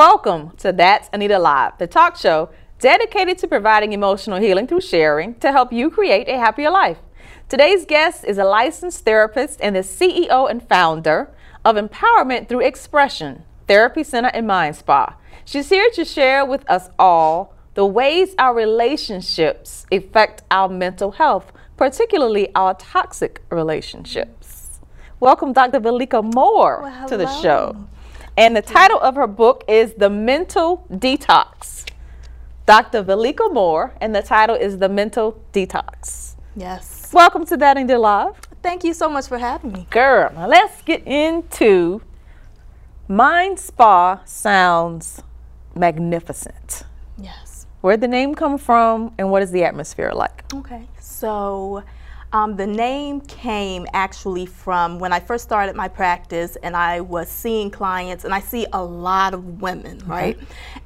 Welcome to That's Anita Live, the talk show dedicated to providing emotional healing through sharing to help you create a happier life. Today's guest is a licensed therapist and the CEO and founder of Empowerment Through Expression, Therapy Center and Mind Spa. She's here to share with us all the ways our relationships affect our mental health, particularly our toxic relationships. Welcome, Dr. Velika Moore, Well, to the show. And the title of her book is The Mental Detox. Dr. Velika Moore, and the title is The Mental Detox. Yes. Welcome to That Anita Live. Thank you so much for having me. Girl, now let's get into Mind Spa sounds magnificent. Yes. Where'd the name come from and what is the atmosphere like? Okay. So um, the name came actually from when I first started my practice and I was seeing clients, and I see a lot of women, right?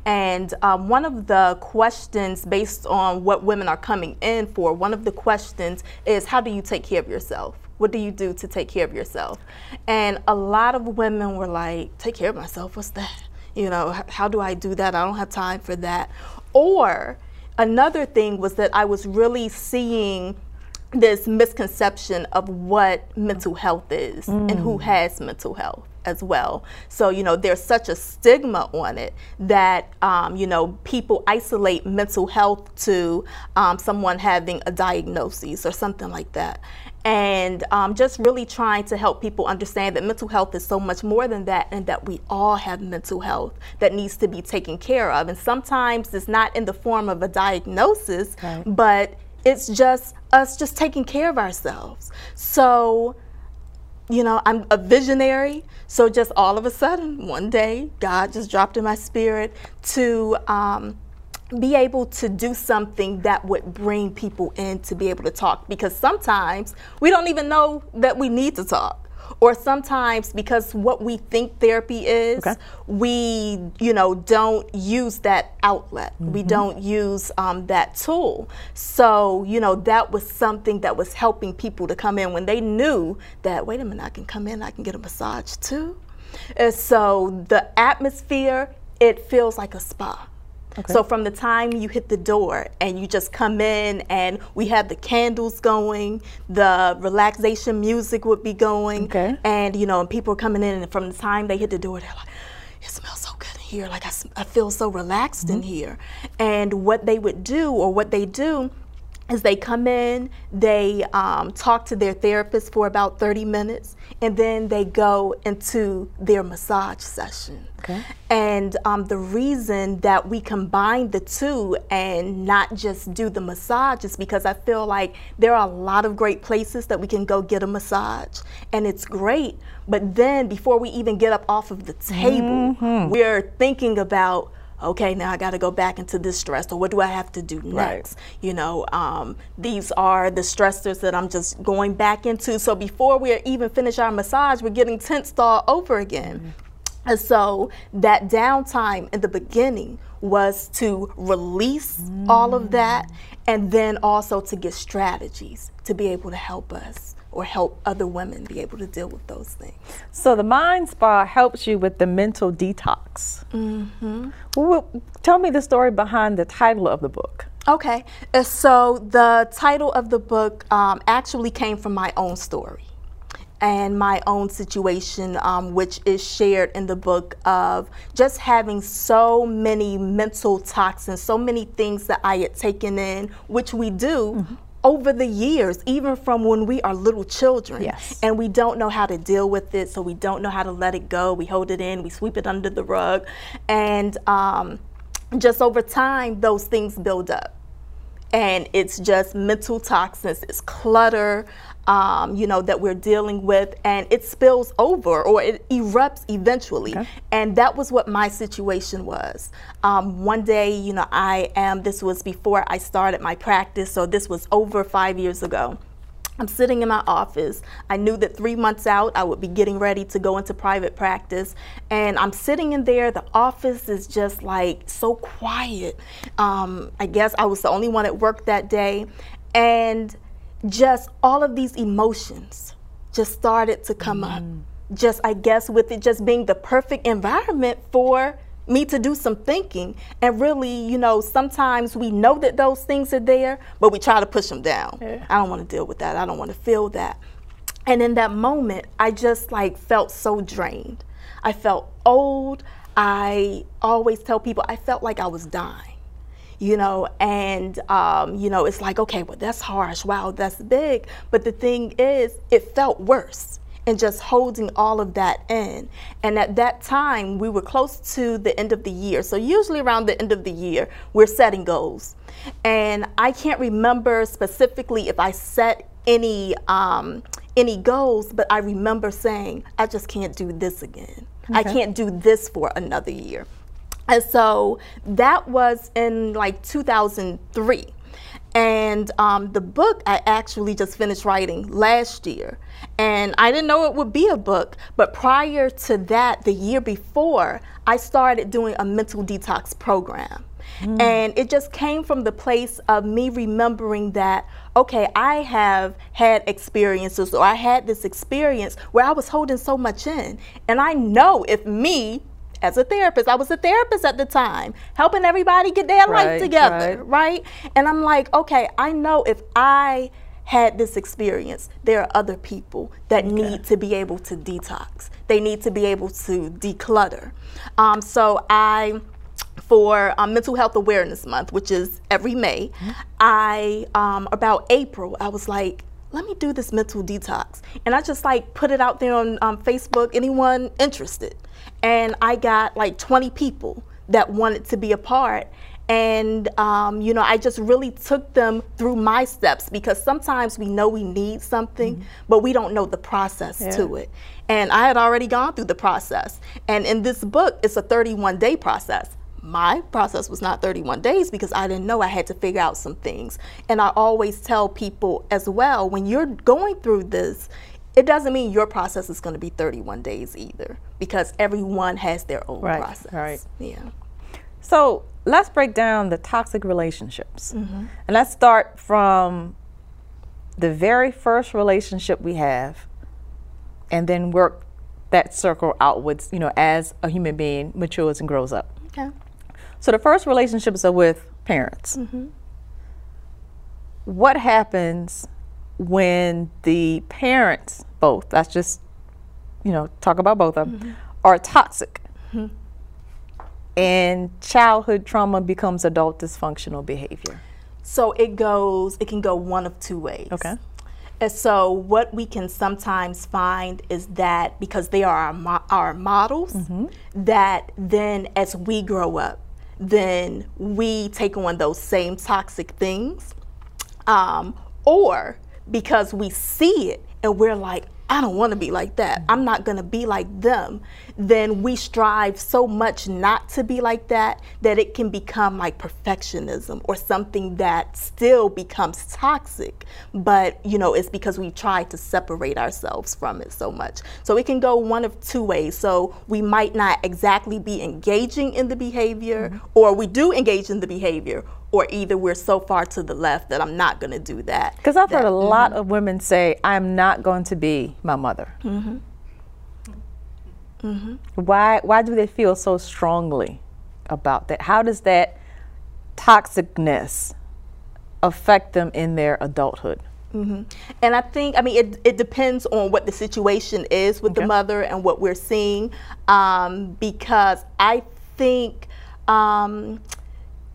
And um, one of the questions, based on what women are coming in for, one of the questions is how do you take care of yourself? What do you do to take care of yourself? And a lot of women were like, take care of myself, what's that? You know, how do I do that? I don't have time for that. Or another thing was that I was really seeing this misconception of what mental health is and who has mental health as well. So, you know, there's such a stigma on it that, um, you know, people isolate mental health to um, someone having a diagnosis or something like that. And um, just really trying to help people understand that mental health is so much more than that and that we all have mental health that needs to be taken care of. And sometimes it's not in the form of a diagnosis, Right. but it's just us just taking care of ourselves. So, you know, I'm a visionary. So just all of a sudden, one day, God just dropped in my spirit to um, be able to do something that would bring people in to be able to talk. Because sometimes we don't even know that we need to talk. Or sometimes because what we think therapy is, Okay. we, you know, don't use that outlet. We don't use um, that tool. So, you know, that was something that was helping people to come in when they knew that, wait a minute, I can come in, I can get a massage too. And so the atmosphere, it feels like a spa. So from the time you hit the door and you just come in and we have the candles going, the relaxation music would be going, Okay. and you know, and people are coming in and from the time they hit the door, they're like, "It smells so good in here. Like I, I feel so relaxed in mm-hmm. here." And what they would do, or what they do, is they come in, they um, talk to their therapist for about 30 minutes, and then they go into their massage session. Okay. And um, the reason that we combine the two and not just do the massage is because I feel like there are a lot of great places that we can go get a massage, and it's great. But then before we even get up off of the table, we're thinking about, okay, now I got to go back into this stress, or what do I have to do Right. next? You know, um, these are the stressors that I'm just going back into. So before we even finish our massage, we're getting tensed all over again. And so that downtime in the beginning was to release all of that and then also to get strategies to be able to help us or help other women be able to deal with those things. So the Mind Spa helps you with the mental detox. Mm-hmm. Well, tell me the story behind the title of the book. Okay, uh, so the title of the book um, actually came from my own story and my own situation, um, which is shared in the book of just having so many mental toxins, so many things that I had taken in, which we do. Over the years, even from when we are little children, Yes. and we don't know how to deal with it, so we don't know how to let it go. We hold it in, we sweep it under the rug, and um, just over time, those things build up and it's just mental toxins, it's clutter, um, you know, that we're dealing with, and it spills over or it erupts eventually. Okay. And that was what my situation was. Um, one day, you know, I am, this was before I started my practice, so this was over five years ago. I'm sitting in my office. I knew that three months out, I would be getting ready to go into private practice. And I'm sitting in there. The office is just like so quiet. Um, I guess I was the only one at work that day. And just all of these emotions just started to come up. Mm-hmm. Just, I guess, with it just being the perfect environment for me to do some thinking and really, you know, sometimes we know that those things are there, but we try to push them down. Yeah. I don't want to deal with that. I don't want to feel that. And in that moment, I just like felt so drained. I felt old. I always tell people I felt like I was dying you know, and, um, you know, it's like, okay, well, that's harsh. Wow, that's big. But the thing is, it felt worse and just holding all of that in. And at that time, we were close to the end of the year. So, usually around the end of the year, we're setting goals. And I can't remember specifically if I set any. Um, any goals, but I remember saying, I just can't do this again. Okay. I can't do this for another year. And so that was in like 2003. And um, the book I actually just finished writing last year. And I didn't know it would be a book, but prior to that, the year before, I started doing a mental detox program. Mm. And it just came from the place of me remembering that, okay, I have had experiences, or I had this experience where I was holding so much in. And I know if me, as a therapist. I was a therapist at the time, helping everybody get their right, life together, right. right? And I'm like, okay, I know if I had this experience, there are other people that okay. need to be able to detox. They need to be able to declutter. Um, so I for um, Mental Health Awareness Month, which is every May, mm-hmm. I um, about April, I was like, let me do this mental detox, and I just like put it out there on um, Facebook. Anyone interested? and I got like 20 people that wanted to be a part. And, um, you know, I just really took them through my steps because sometimes we know we need something, mm-hmm. but we don't know the process yeah. to it. And I had already gone through the process. And in this book, it's a 31 day process. My process was not 31 days because I didn't know I had to figure out some things. And I always tell people as well when you're going through this, it doesn't mean your process is going to be 31 days either because everyone has their own right, process. Right. Yeah. So let's break down the toxic relationships. Mm-hmm. And let's start from the very first relationship we have and then work that circle outwards, you know, as a human being matures and grows up. Okay. So the first relationships are with parents. Mm-hmm. What happens when the parents, both, that's just, you know, talk about both of them, mm-hmm. are toxic. Mm-hmm. And childhood trauma becomes adult dysfunctional behavior. So it goes, it can go one of two ways. Okay. And so what we can sometimes find is that because they are our, mo- our models, mm-hmm. that then as we grow up, then we take on those same toxic things. Um, or because we see it and we're like, I don't want to be like that. I'm not going to be like them. Then we strive so much not to be like that that it can become like perfectionism or something that still becomes toxic. But, you know, it's because we try to separate ourselves from it so much. So it can go one of two ways. So we might not exactly be engaging in the behavior, mm-hmm. or we do engage in the behavior, or either we're so far to the left that I'm not going to do that. Because I've that, heard a mm-hmm. lot of women say, I'm not going to be my mother. Mm-hmm. Mm-hmm. Why, why do they feel so strongly about that? How does that toxicness affect them in their adulthood? Mm-hmm. And I think, I mean, it, it depends on what the situation is with okay. the mother and what we're seeing, um, because I think um,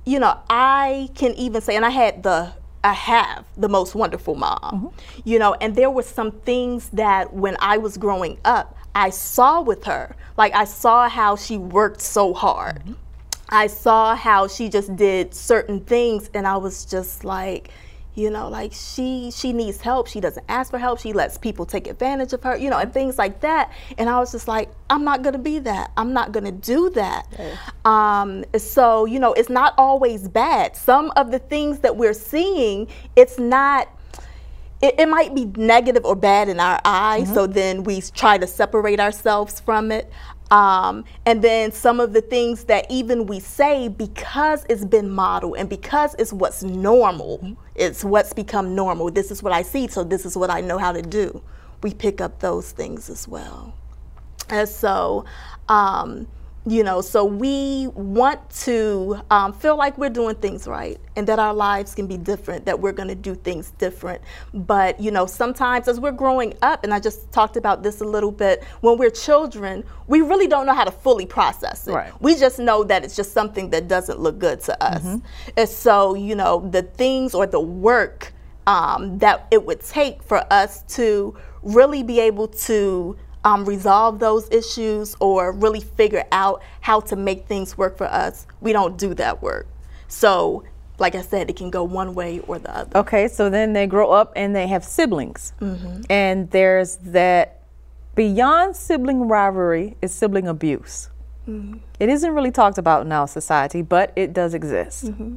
you know, I can even say, and I had the I have the most wonderful mom, mm-hmm. you know, and there were some things that when I was growing up, I saw with her. Like I saw how she worked so hard. Mm-hmm. I saw how she just did certain things, and I was just like, you know like she she needs help. She doesn't ask for help. She lets people take advantage of her you know and things like that. And i was just like i'm not going to be that. I'm not going to do that. Yeah. um, so you know it's not always bad. Some of the things that we're seeing it's not it, it might be negative or bad in our eyes. Mm-hmm. so then we try to separate ourselves from it um, and then some of the things that even we say because it's been modeled and because it's what's normal, it's what's become normal. This is what I see, so this is what I know how to do. We pick up those things as well. And so, um, You know, so we want to um, feel like we're doing things right and that our lives can be different, that we're going to do things different. But, you know, sometimes as we're growing up, and I just talked about this a little bit, when we're children, we really don't know how to fully process it. Right. We just know that it's just something that doesn't look good to us. Mm-hmm. And so, you know, the things or the work um, that it would take for us to really be able to um, resolve those issues or really figure out how to make things work for us, we don't do that work. So, like I said, it can go one way or the other. Okay, so then they grow up and they have siblings. Mm-hmm. And there's that beyond sibling rivalry is sibling abuse. Mm-hmm. It isn't really talked about in our society, but it does exist. Mm-hmm.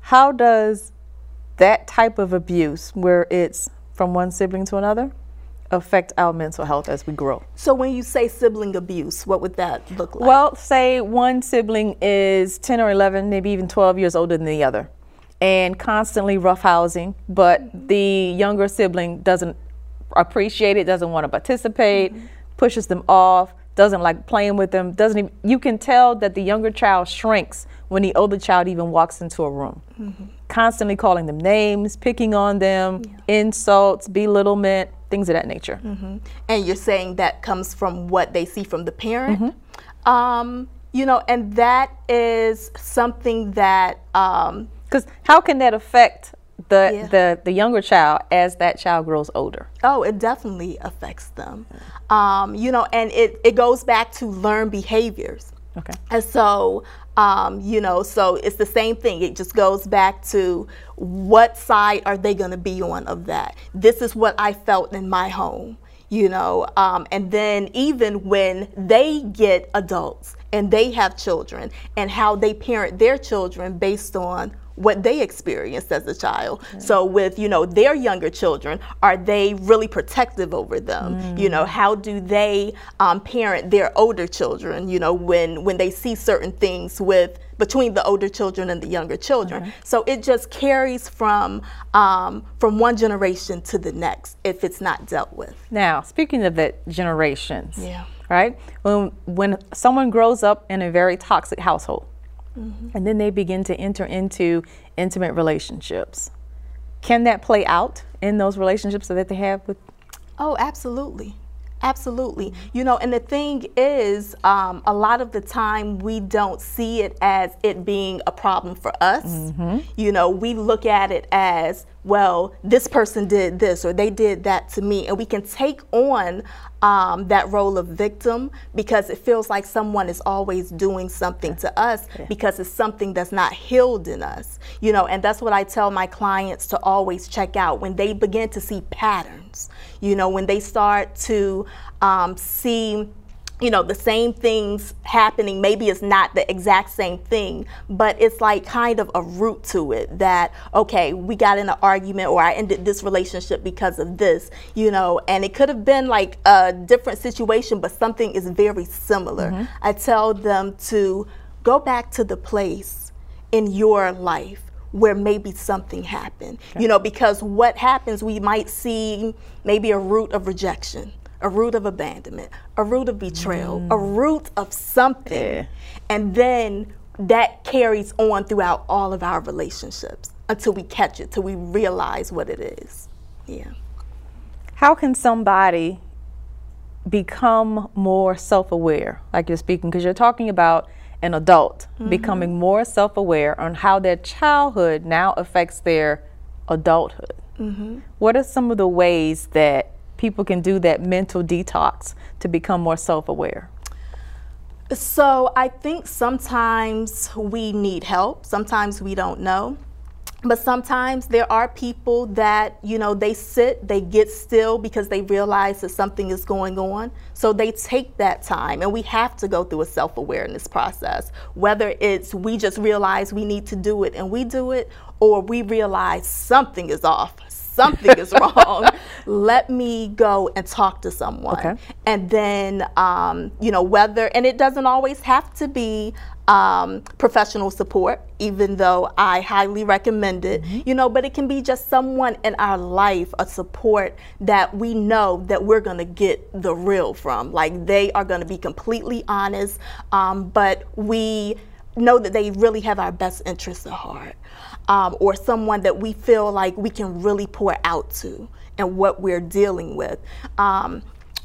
How does that type of abuse, where it's from one sibling to another, affect our mental health as we grow? So, when you say sibling abuse, what would that look like? Well, say one sibling is 10 or 11, maybe even 12 years older than the other, and constantly roughhousing, but the younger sibling doesn't appreciate it, doesn't want to participate, mm-hmm. pushes them off, doesn't like playing with them, doesn't even, you can tell that the younger child shrinks when the older child even walks into a room. Mm-hmm. Constantly calling them names, picking on them, insults, belittlement, things of that nature. and you're saying that comes from what they see from the parent. Um, you know, and that is something that um, Because how can that affect the, Yeah. the the younger child as that child grows older? Oh, it definitely affects them. Um, you know, and it, it goes back to learned behaviors. Okay. And so, um, you know, so it's the same thing. It just goes back to what side are they going to be on of that? This is what I felt in my home, you know. Um, and then even when they get adults and they have children and how they parent their children based on what they experienced as a child. So with, you know, their younger children, are they really protective over them? You know, how do they um, parent their older children, you know, when when they see certain things with between the older children and the younger children. So it just carries from um, from one generation to the next if it's not dealt with. Now, speaking of that generations, Yeah. right? When when someone grows up in a very toxic household, and then they begin to enter into intimate relationships, can that play out in those relationships that they have with? Oh, absolutely. Absolutely. You know, and the thing is, um, a lot of the time we don't see it as it being a problem for us. You know, we look at it as, well, this person did this or they did that to me. And we can take on um, that role of victim because it feels like someone is always doing something to us because it's something that's not healed in us. You know, and that's what I tell my clients to always check out when they begin to see patterns. You know, when they start to um, see you know the same things happening. Maybe it's not the exact same thing but it's like kind of a root to it that okay we got in an argument or i ended this relationship because of this you know and it could have been like a different situation but something is very similar. Mm-hmm. I tell them to go back to the place in your life where maybe something happened you know because what happens we might see maybe a root of rejection a root of abandonment, a root of betrayal, a mm. root of something. Yeah. And then that carries on throughout all of our relationships until we catch it, till we realize what it is. Yeah. How can somebody become more self-aware, like you're speaking, because you're talking about an adult mm-hmm. becoming more self-aware on how their childhood now affects their adulthood. Mm-hmm. What are some of the ways that people can do that mental detox to become more self-aware? So I think sometimes we need help, sometimes we don't know. But sometimes there are people that, you know, they sit, they get still because they realize that something is going on. So they take that time, and we have to go through a self awareness process. Whether it's we just realize we need to do it and we do it, or we realize something is off, something is wrong. Let me go and talk to someone. Okay. And then, um, you know, whether, and it doesn't always have to be um, professional support, even though I highly recommend it, mm-hmm. you know, but it can be just someone in our life, a support that we know that we're going to get the real from. Like they are going to be completely honest, um, but we know that they really have our best interests at heart. Um, or someone that we feel like we can really pour out to and what we're dealing with. Um,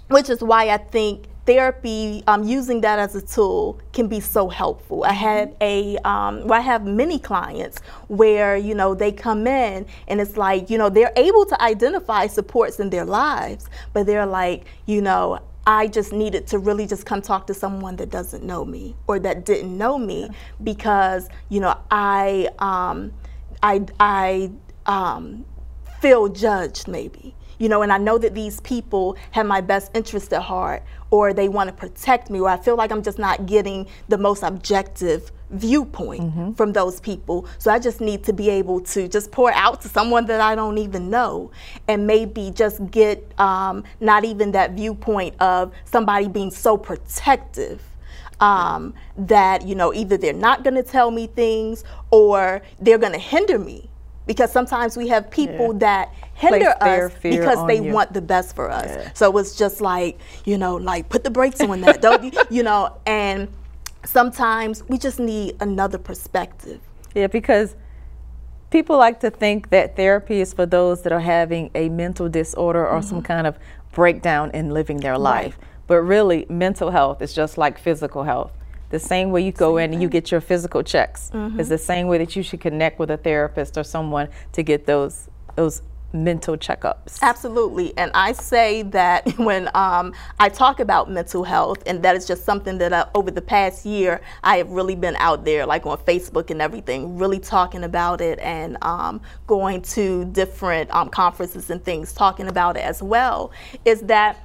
which is why I think therapy, um, using that as a tool can be so helpful. I had a, um, well, I have many clients where, you know, they come in and it's like, you know, they're able to identify supports in their lives, but they're like, you know, I just needed to really just come talk to someone that doesn't know me or that didn't know me because, you know, I, um, I, I um, feel judged maybe you know, and I know that these people have my best interest at heart, or they want to protect me, or I feel like I'm just not getting the most objective viewpoint mm-hmm. from those people. So I just need to be able to just pour out to someone that I don't even know and maybe just get um, not even that viewpoint of somebody being so protective. Um, that you know either they're not going to tell me things or they're going to hinder me because sometimes we have people yeah. that hinder us because they you. want the best for us. Yeah. So it's just like, you know, like put the brakes on that, don't you? You know, and sometimes we just need another perspective. Yeah, because people like to think that therapy is for those that are having a mental disorder or mm-hmm. some kind of breakdown in living their life. Right. But really, mental health is just like physical health. The same way you go same in and you get your physical checks mm-hmm. is the same way that you should connect with a therapist or someone to get those those mental checkups. Absolutely. And I say that when um, I talk about mental health, and that is just something that I, over the past year, I have really been out there, like on Facebook and everything, really talking about it and um, going to different um, conferences and things, talking about it as well, is that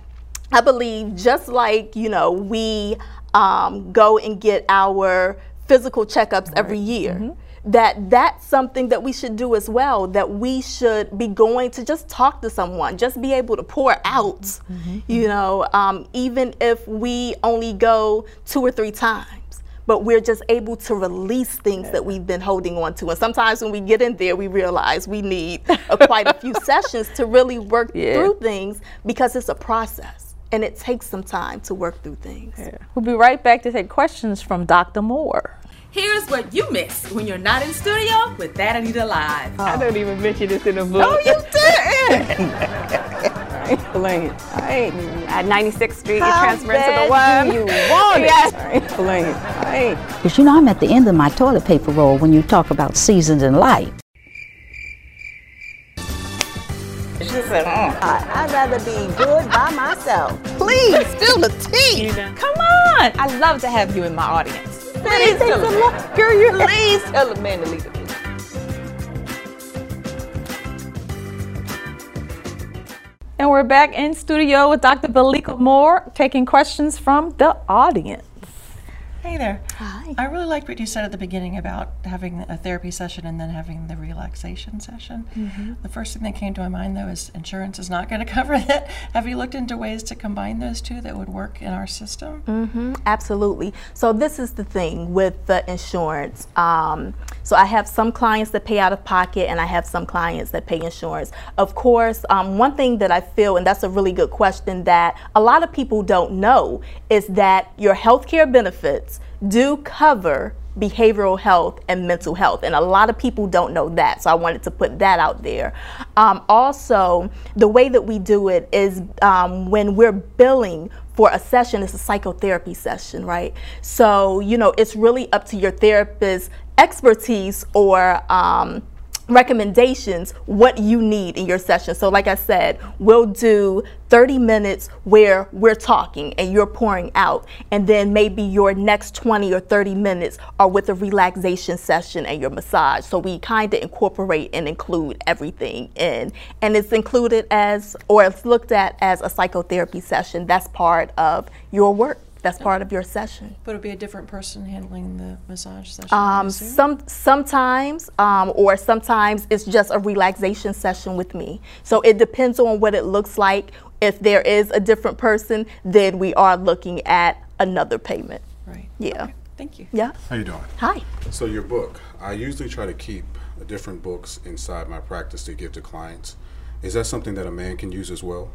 I believe just like, you know, we um, go and get our physical checkups right. every year. Mm-hmm that that's something that we should do as well that we should be going to just talk to someone just be able to pour out mm-hmm. you know um, even if we only go two or three times but we're just able to release things yeah. that we've been holding on to and sometimes when we get in there we realize we need a, quite a few sessions to really work yeah. through things because it's a process and it takes some time to work through things. Yeah. We'll be right back to take questions from Dr. Moore. Here's what you miss when you're not in studio with That Anita Live. Oh. I don't even mention this in the book. No, you didn't. Explain it. I ain't. At 96th Street, How you transfer into the one. you want yes. it. Explain it. I ain't. Because you know I'm at the end of my toilet paper roll when you talk about seasons in life. Said, oh. Mm. I'd rather be good by myself. Please, spill the tea. Come on. I love to have you in my audience. Please, tell the man. Girl, you Please tell the man to leave it. And we're back in studio with Dr. Velika Moore taking questions from the audience. Hey there. Hi. I really liked what you said at the beginning about having a therapy session and then having the relaxation session. Mm-hmm. The first thing that came to my mind, though, is insurance is not going to cover that. Have you looked into ways to combine those two that would work in our system? Mm-hmm. Absolutely. So, this is the thing with the insurance. Um, so, I have some clients that pay out of pocket, and I have some clients that pay insurance. Of course, um, one thing that I feel, and that's a really good question, that a lot of people don't know is that your health care benefits do cover behavioral health and mental health. And a lot of people don't know that. So I wanted to put that out there. Um, also, the way that we do it is um, when we're billing for a session, it's a psychotherapy session, right? So, you know, it's really up to your therapist's expertise or um, recommendations what you need in your session. So like I said, we'll do 30 minutes where we're talking and you're pouring out and then maybe your next 20 or 30 minutes are with a relaxation session and your massage. So we kind of incorporate and include everything in and it's included as or it's looked at as a psychotherapy session. That's part of your work. That's part of your session. But it'll be a different person handling the massage session. Um, some sometimes, um, or sometimes it's just a relaxation session with me. So it depends on what it looks like. If there is a different person, then we are looking at another payment. right. Yeah. Okay, Thank you. Yeah. How you doing? Hi. So your book, I usually try to keep different books inside my practice to give to clients. Is that something that a man can use as well?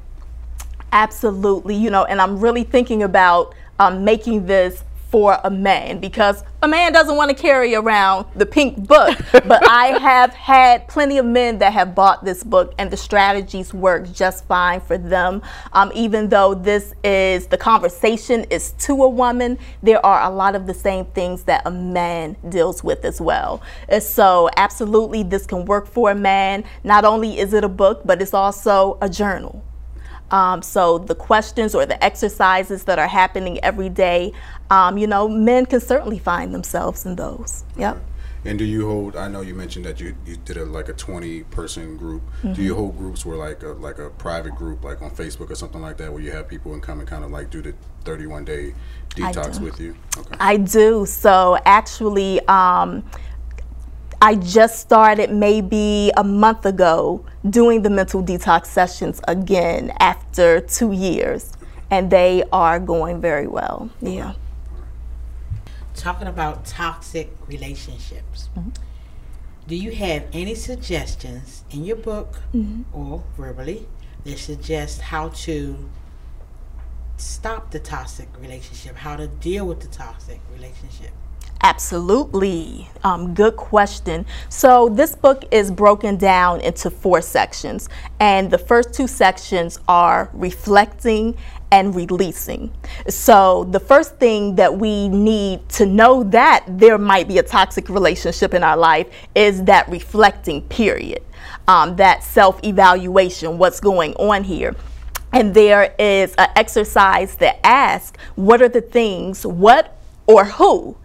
Absolutely. You know, and I'm really thinking about um, making this for a man because a man doesn't want to carry around the pink book. but I have had plenty of men that have bought this book and the strategies work just fine for them. Um, even though this is the conversation is to a woman, there are a lot of the same things that a man deals with as well. And so, absolutely, this can work for a man. Not only is it a book, but it's also a journal. Um, so the questions or the exercises that are happening every day, um, you know, men can certainly find themselves in those. Yep. And do you hold? I know you mentioned that you, you did a, like a twenty person group. Do you hold groups where like a like a private group, like on Facebook or something like that, where you have people and come and kind of like do the thirty one day detox with you? Okay. I do. So actually, um, I just started maybe a month ago doing the mental detox sessions again after two years, and they are going very well. Yeah. talking about toxic relationships. Mm-hmm. Do you have any suggestions in your book mm-hmm. or verbally that suggest how to stop the toxic relationship, how to deal with the toxic relationship? Absolutely. Um, good question. So, this book is broken down into four sections, and the first two sections are reflecting and releasing. So, the first thing that we need to know that there might be a toxic relationship in our life is that reflecting period, um, that self evaluation, what's going on here. And there is an exercise that asks what are the things, what or who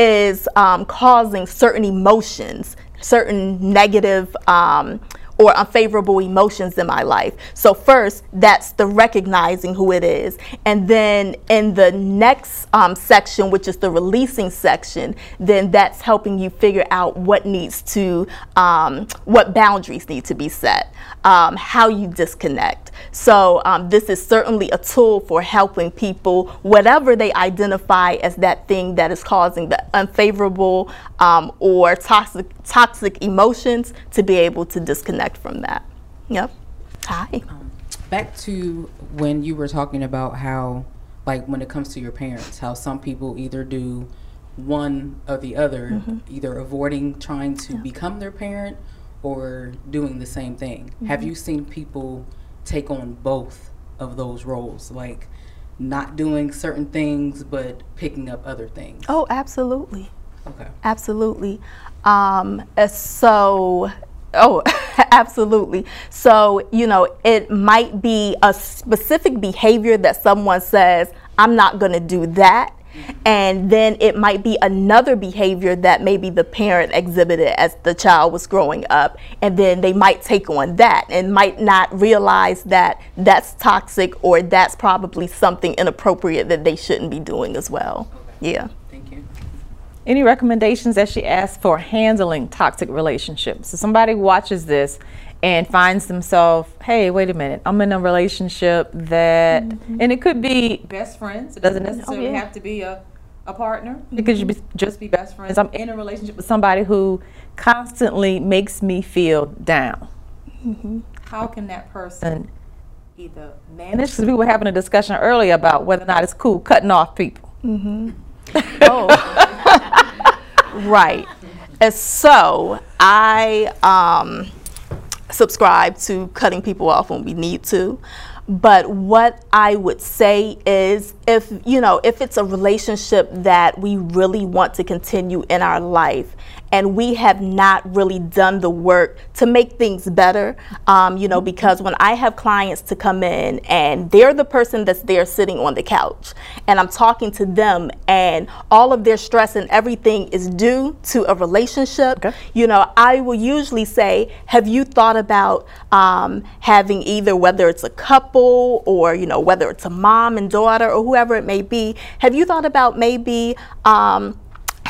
is um, causing certain emotions, certain negative um, or unfavorable emotions in my life. So, first, that's the recognizing who it is. And then in the next um, section, which is the releasing section, then that's helping you figure out what needs to, um, what boundaries need to be set, um, how you disconnect. So, um, this is certainly a tool for helping people, whatever they identify as that thing that is causing the unfavorable um, or toxic, toxic emotions, to be able to disconnect from that. Yep. Hi. Um, back to when you were talking about how like when it comes to your parents how some people either do one or the other mm-hmm. either avoiding trying to become their parent or doing the same thing have mm-hmm. you seen people take on both of those roles like not doing certain things but picking up other things Oh, absolutely. okay Absolutely. Um, uh, so, oh, absolutely. So, you know, it might be a specific behavior that someone says, I'm not going to do that. And then it might be another behavior that maybe the parent exhibited as the child was growing up. And then they might take on that and might not realize that that's toxic or that's probably something inappropriate that they shouldn't be doing as well. Yeah. Any recommendations that she asked for handling toxic relationships? So somebody watches this and finds themselves, hey, wait a minute, I'm in a relationship that, mm-hmm. and it could be best friends. It doesn't mm-hmm. oh, necessarily yeah. have to be a, a partner. Mm-hmm. It could be, just be best friends. I'm in a relationship with somebody who constantly makes me feel down. How can that person either manage? Because we were having a discussion earlier about whether or not it's cool cutting off people. Oh. Right. And so I um, subscribe to cutting people off when we need to. But what I would say is if, you know, if it's a relationship that we really want to continue in our life and we have not really done the work to make things better, um, you know, because when I have clients to come in and they're the person that's there sitting on the couch and I'm talking to them and all of their stress and everything is due to a relationship, you know, I will usually say, have you thought about um, having either whether it's a couple couple or you know whether it's a mom and daughter or whoever it may be have you thought about maybe um,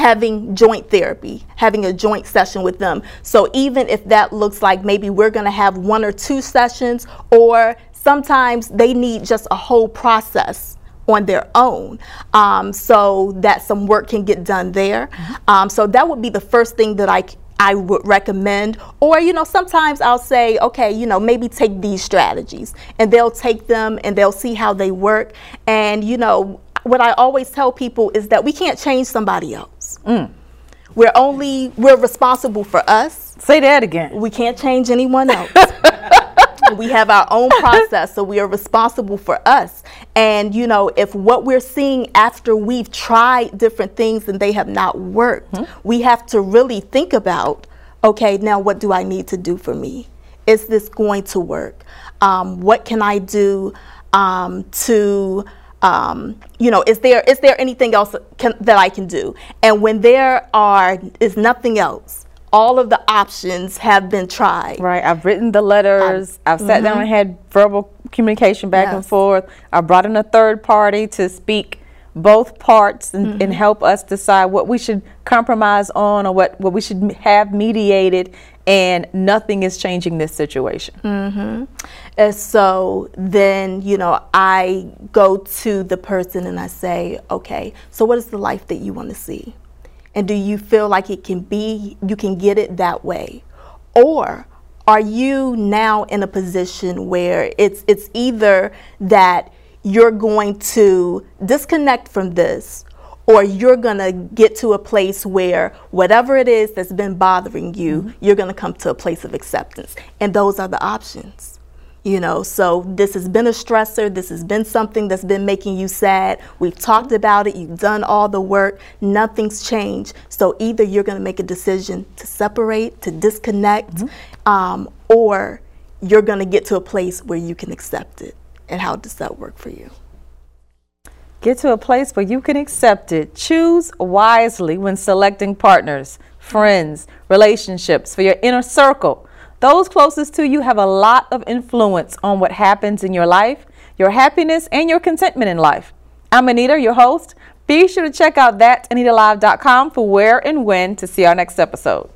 having joint therapy, having a joint session with them. So even if that looks like maybe we're going to have one or two sessions, or sometimes they need just a whole process on their own um, so that some work can get done there. Mm-hmm. Um, so that would be the first thing that I I would recommend. Or, you know, sometimes I'll say, okay, you know, maybe take these strategies and they'll take them and they'll see how they work. And, you know, what I always tell people is that we can't change somebody else. Mm. We're only, we're responsible for us. Say that again. We can't change anyone else. we have our own process, so we are responsible for us. And you know, if what we're seeing after we've tried different things and they have not worked, mm-hmm. we have to really think about, okay, now what do I need to do for me? Is this going to work? Um, what can I do um, to um, you know, is there is there anything else can, that I can do? And when there are is nothing else, all of the options have been tried. Right. I've written the letters. I've, I've sat mm-hmm. down and had verbal communication back yes. and forth. I brought in a third party to speak both parts and, mm-hmm. and, help us decide what we should compromise on or what, what we should have mediated and nothing is changing this situation. Mm-hmm. And so then, you know, I go to the person and I say, okay, so what is the life that you want to see? And do you feel like it can be, you can get it that way? Or are you now in a position where it's, it's either that you're going to disconnect from this or you're going to get to a place where whatever it is that's been bothering you, mm-hmm. you're going to come to a place of acceptance. And those are the options. You know, so this has been a stressor. This has been something that's been making you sad. We've talked about it. You've done all the work. Nothing's changed. So either you're going to make a decision to separate, to disconnect, mm-hmm. um, or you're going to get to a place where you can accept it. And how does that work for you? Get to a place where you can accept it. Choose wisely when selecting partners, friends, relationships for your inner circle. Those closest to you have a lot of influence on what happens in your life, your happiness, and your contentment in life. I'm Anita, your host. Be sure to check out thatanitalive.com for where and when to see our next episode.